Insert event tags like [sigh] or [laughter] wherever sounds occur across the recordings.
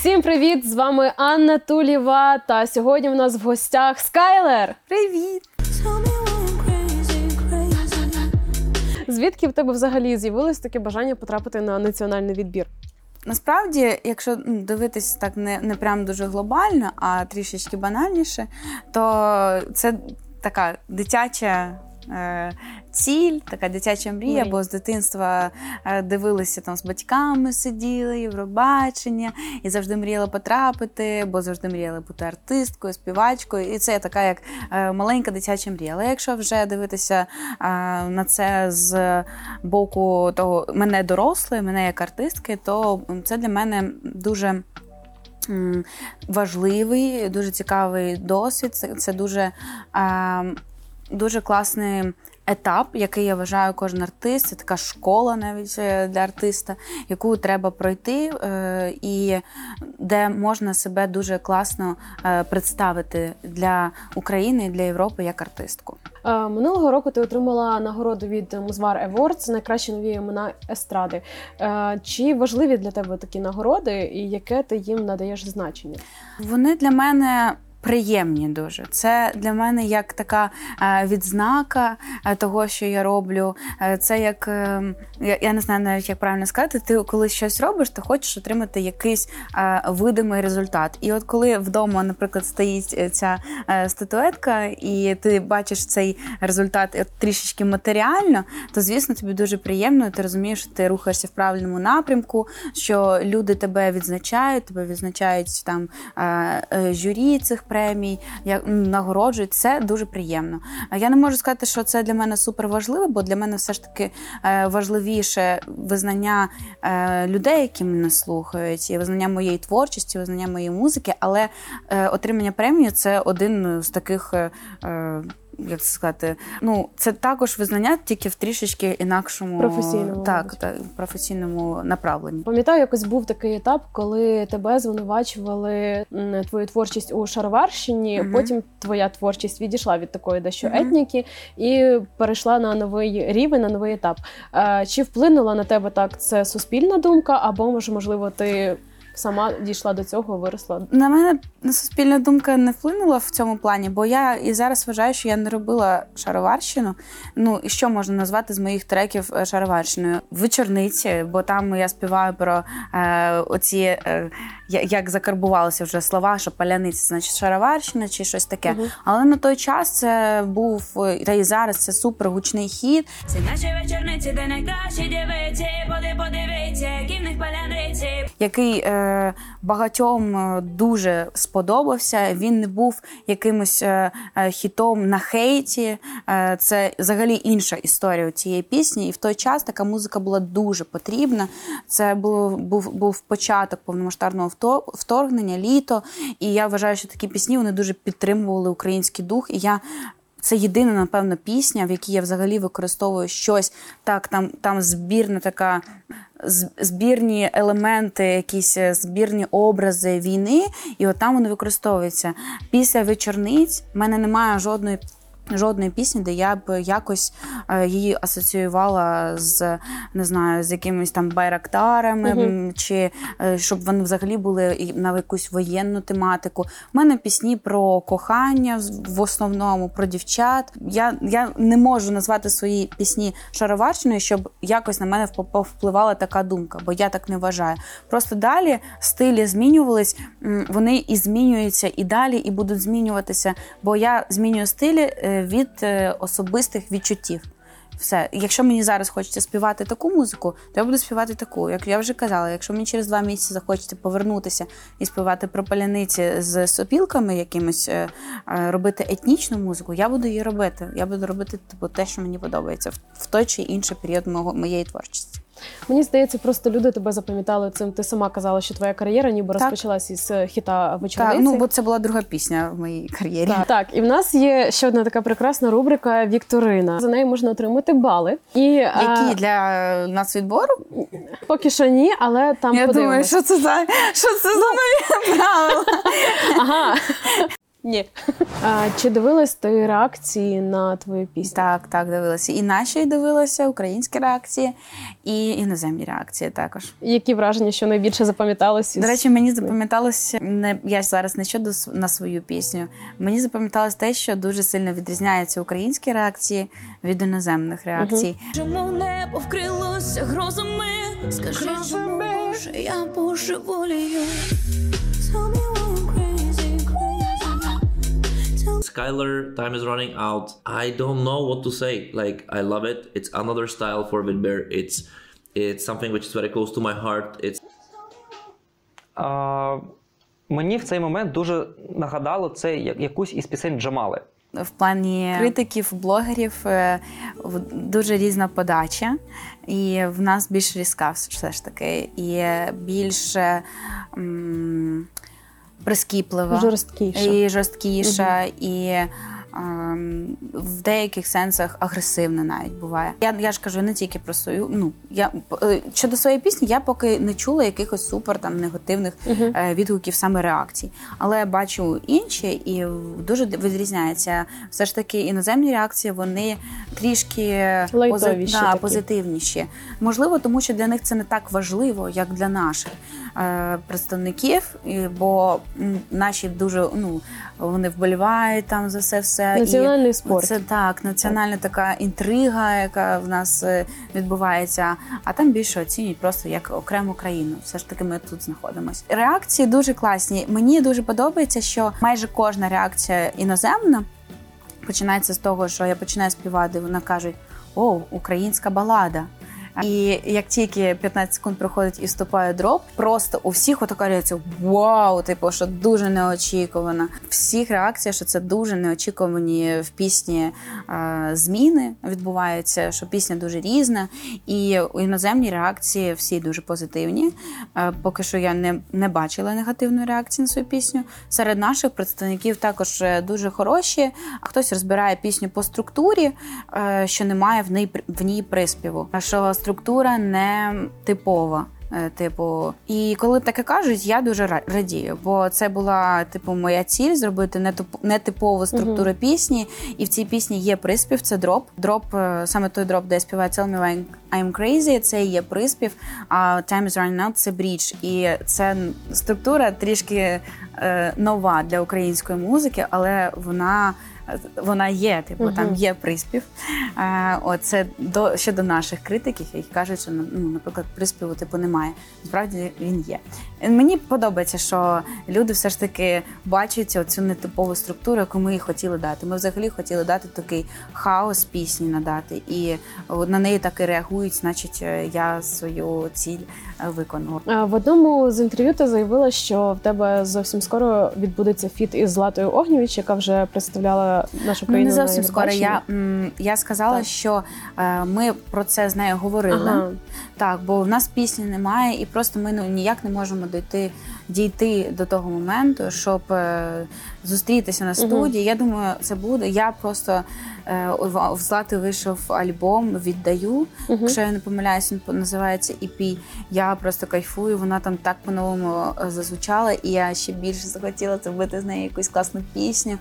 Всім привіт! З вами Анна Тулєва. Та сьогодні в нас в гостях Скайлер. Привіт! Звідки в тебе взагалі з'явилось таке бажання потрапити на національний відбір? Насправді, якщо ну, дивитись так не не прям дуже глобально, а трішечки банальніше, то це така дитяча ціль, така дитяча мрія, бо з дитинства е, дивилися там з батьками, сиділи, Євробачення, і завжди мріяли потрапити, бо завжди мріяли бути артисткою, співачкою. І це така як е, маленька дитяча мрія. Але якщо вже дивитися на це з боку того мене дорослої, мене як артистки, то це для мене дуже. Важливий, дуже цікавий досвід. Це це дуже дуже класний етап, який я вважаю кожен артист. Це така школа навіть е, для артиста, яку треба пройти, е, і де можна себе дуже класно е, представити для України і для Європи як артистку. Минулого року ти отримала нагороду від Музвар Awards найкращі нові імена естради. Чи важливі для тебе такі нагороди, і яке ти їм надаєш значення? Вони для мене приємні дуже. Це для мене як така е, відзнака е, того, що я роблю. Е, це як я не знаю навіть як правильно сказати. Ти коли щось робиш, ти хочеш отримати якийсь видимий результат. І от коли вдома, наприклад, стоїть ця статуетка, і ти бачиш цей результат трішечки матеріально, то звісно тобі дуже приємно. Ти розумієш, що ти рухаєшся в правильному напрямку, що люди тебе відзначають, тебе відзначають там журі цих премій, як нагороджують. Це дуже приємно. Я не можу сказати, що це для мене супер важливо, бо для мене все ж таки е, важливіше визнання е, людей, які мене слухають, і визнання моєї творчості, визнання моєї музики, але е, отримання премії це один з таких як це сказати, ну це також визнання тільки в трішечки інакшому професійному так, так професійному направленні. Пам'ятаю, якось був такий етап, коли тебе звинувачували твою творчість у Шароварщині. Угу. Потім твоя творчість відійшла від такої дещо угу. етніки і перейшла на новий рівень, на новий етап. Чи вплинула на тебе так це суспільна думка, або може, можливо, ти сама дійшла до цього, виросла? На мене суспільна думка не вплинула в цьому плані, бо я і зараз вважаю, що я не робила шароварщину. Ну і що можна назвати з моїх треків е, шароварщиною? Вечорниці, бо там я співаю про е, оці. Е, як закарбувалися вже слова, що паляниця, значить шароварщина чи щось таке. Угу. Але на той час це був та і зараз це супер гучний хід. Це наші вечорниці, де найкращі дівиці, поди подивіться, які в них паляниці. Який е, багатьом е, дуже сподобався. Він не був якимось е, е, хітом на хейті. Е, Це взагалі інша історія цієї пісні. І в той час така музика була дуже потрібна. Це було був був початок повномасштабного вторгнення, літо. І я вважаю, що такі пісні вони дуже підтримували український дух. І я. Це єдина, напевно, пісня, в якій я взагалі використовую щось. Так, там там збірна така збірні елементи, якісь е, збірні образи війни, і от там вони використовуються. Після вечорниць в мене немає жодної Жодної пісні, де я б якось е, її асоціювала з не знаю, з якимись там байрактарами, uh-huh. чи е, щоб вони взагалі були на якусь воєнну тематику. У мене пісні про кохання в основному, про дівчат. Я я не можу назвати свої пісні шароварщиною, щоб якось на мене повпливала така думка, бо я так не вважаю. Просто далі стилі змінювались, вони і змінюються і далі, і будуть змінюватися. Бо я змінюю стилі. Від е, особистих відчуттів. Все, якщо мені зараз хочеться співати таку музику, то я буду співати таку. Як я вже казала, якщо мені через два місяці захочеться повернутися і співати про паляниці з сопілками, якимось е, е, робити етнічну музику, я буду її робити. Я буду робити типу, те, що мені подобається в той чи інший період моєї творчості. Мені здається, просто люди тебе запам'ятали цим. Ти сама казала, що твоя кар'єра ніби так. розпочалась із е, хіта вечорниці. Так, Ну бо це була друга пісня в моїй кар'єрі. Так, так, і в нас є ще одна така прекрасна рубрика Вікторина. За нею можна отримати бали. І які а... для нас відбору? Поки що ні, але там я подивимось. думаю, що це за що це за нові правила. [laughs] Ага. Ні. А, Чи дивилась ти реакції на твою пісню? Так, так, дивилася. І наші дивилася, українські реакції, і іноземні реакції також. Які враження, що найбільше запам'яталося? До речі, мені запам'яталося не я зараз не щодо на свою пісню. Мені запам'яталось те, що дуже сильно відрізняються українські реакції від іноземних реакцій. Чому небо вкрилося грозами? Скажи, чому я божеволію? Skylar, time is running out. I don't know what to say. Like I love it. It's another style for Wilber. It's it's something which is very close to my heart. It's А, мені в цей момент дуже нагадало це я- якусь із пісень Джамали. В плані критиків, блогерів е, в- дуже різна подача, і в нас більш різка все ж таки, і більш е, м, прискіплива, Жорсткіша. і жорсткіша, і ем, в деяких сенсах агресивна навіть буває. Я, я ж кажу не тільки про свою. Ну я е, щодо своєї пісні, я поки не чула якихось супер там негативних е, відгуків саме реакцій. Але я бачу інші і дуже відрізняється. Все ж таки, іноземні реакції вони трішки Лайтовіші да, позитивніші. Можливо, тому що для них це не так важливо, як для наших е, представників, бо наші дуже ну вони вболівають там за це все. Національний і спорт. Це так, національна така інтрига, яка в нас е, відбувається. А там більше оцінюють просто як окрему країну. Все ж таки, ми тут знаходимося. Реакції дуже класні. Мені дуже подобається, що майже кожна реакція іноземна починається з того, що я починаю співати, вона кажуть: о, українська балада. І як тільки 15 секунд проходить і вступає дроп, просто у всіх отака реакція вау, типу, що дуже неочікувано. Всіх реакція, що це дуже неочікувані в пісні е, зміни відбуваються, що пісня дуже різна, і іноземні реакції всі дуже позитивні. Е, поки що я не, не бачила негативної реакції на свою пісню. Серед наших представників також е, дуже хороші. Хтось розбирає пісню по структурі, е, що немає в ній в ній приспіву. Що структура не типова. Е, Типу, і коли таке кажуть, я дуже ра- радію, бо це була типу моя ціль зробити нетип- нетипову структуру пісні. І в цій пісні є приспів. Це дроп. Дроп е, саме той дроп, де співає Tell me why I'm crazy, Це є приспів. А Time is running out – це брідж. І це структура трішки е, нова для української музики, але вона. Вона є, типу, там є приспів. Е, от це до щодо наших критиків, які кажуть, що ну, наприклад, приспіву типу немає. Насправді він є. Мені подобається, що люди все ж таки бачать оцю нетипову структуру, яку ми і хотіли дати. Ми взагалі хотіли дати такий хаос пісні надати, і на неї так і реагують, значить, е, я свою ціль е, виконала. В одному з інтерв'ю ти заявила, що в тебе зовсім скоро відбудеться фіт із Златою Огнєвіч, яка вже представляла нашу Ну, країну. не зовсім скоро. Я, я сказала, Так. що е, ми про це з нею говорили. Ага. Так, бо в нас пісні немає, і просто ми ну, ніяк не можемо дійти, дійти до того моменту, щоб е, зустрітися на студії. Я думаю, це буде. Я просто е, в, Злати вийшов альбом Віддаю. Якщо я не помиляюсь, він називається EP. Я просто кайфую. Вона там так по-новому е, зазвучала, і я ще більше захотіла зробити з нею якусь класну пісню.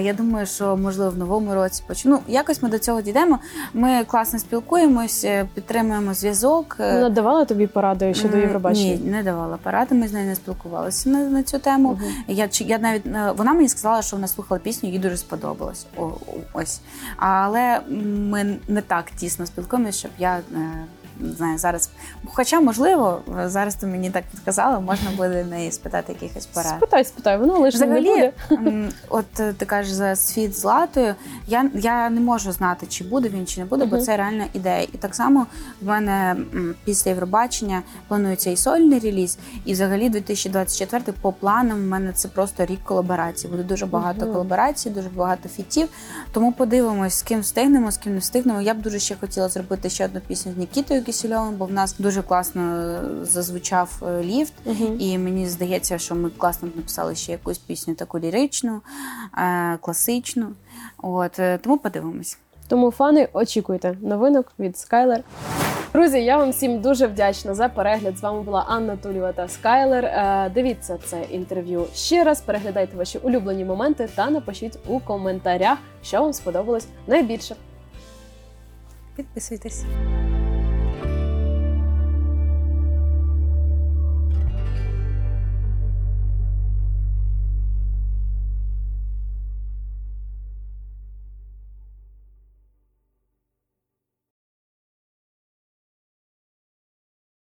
Я думаю, що можливо в новому році почну. Ну, якось ми до цього дійдемо. Ми класно спілкуємось, підтримуємо зв'язок. Вона давала тобі поради щодо Євробачення? Ні, не давала поради, ми з нею не спілкувалися на, на цю тему. Я, чи- я навіть е, вона мені сказала, що вона слухала пісню, їй дуже сподобалось. О, о, ось. Але ми не так тісно спілкуємося, щоб я. Не Знаю, зараз, хоча можливо, зараз ти мені так підказала, можна буде в [laughs] неї спитати якихось порад. Спитай, спитай, воно лише не буде. от е, ти кажеш за світ златою. Я, я не можу знати, чи буде він, чи не буде, бо це реальна ідея. І так само в мене після Євробачення планується і сольний реліз. І взагалі 2024 по планам в мене це просто рік колаборацій. Буде дуже багато Мгм. колаборацій, дуже багато фітів. Тому подивимось, з ким встигнемо, з ким не встигнемо. Я б дуже ще хотіла зробити ще одну пісню з Нікітою Кисельовим, бо в нас дуже класно е, зазвучав е, ліфт. Мгм. І мені здається, що ми класно написали ще якусь пісню таку ліричну, е, класичну. От тому подивимось. Тому фани очікуйте новинок від Skyler. Друзі, я вам всім дуже вдячна за перегляд. З вами була Анна Тулєва та Скайлер. Дивіться це інтерв'ю ще раз. Переглядайте ваші улюблені моменти та напишіть у коментарях, що вам сподобалось найбільше. Підписуйтесь.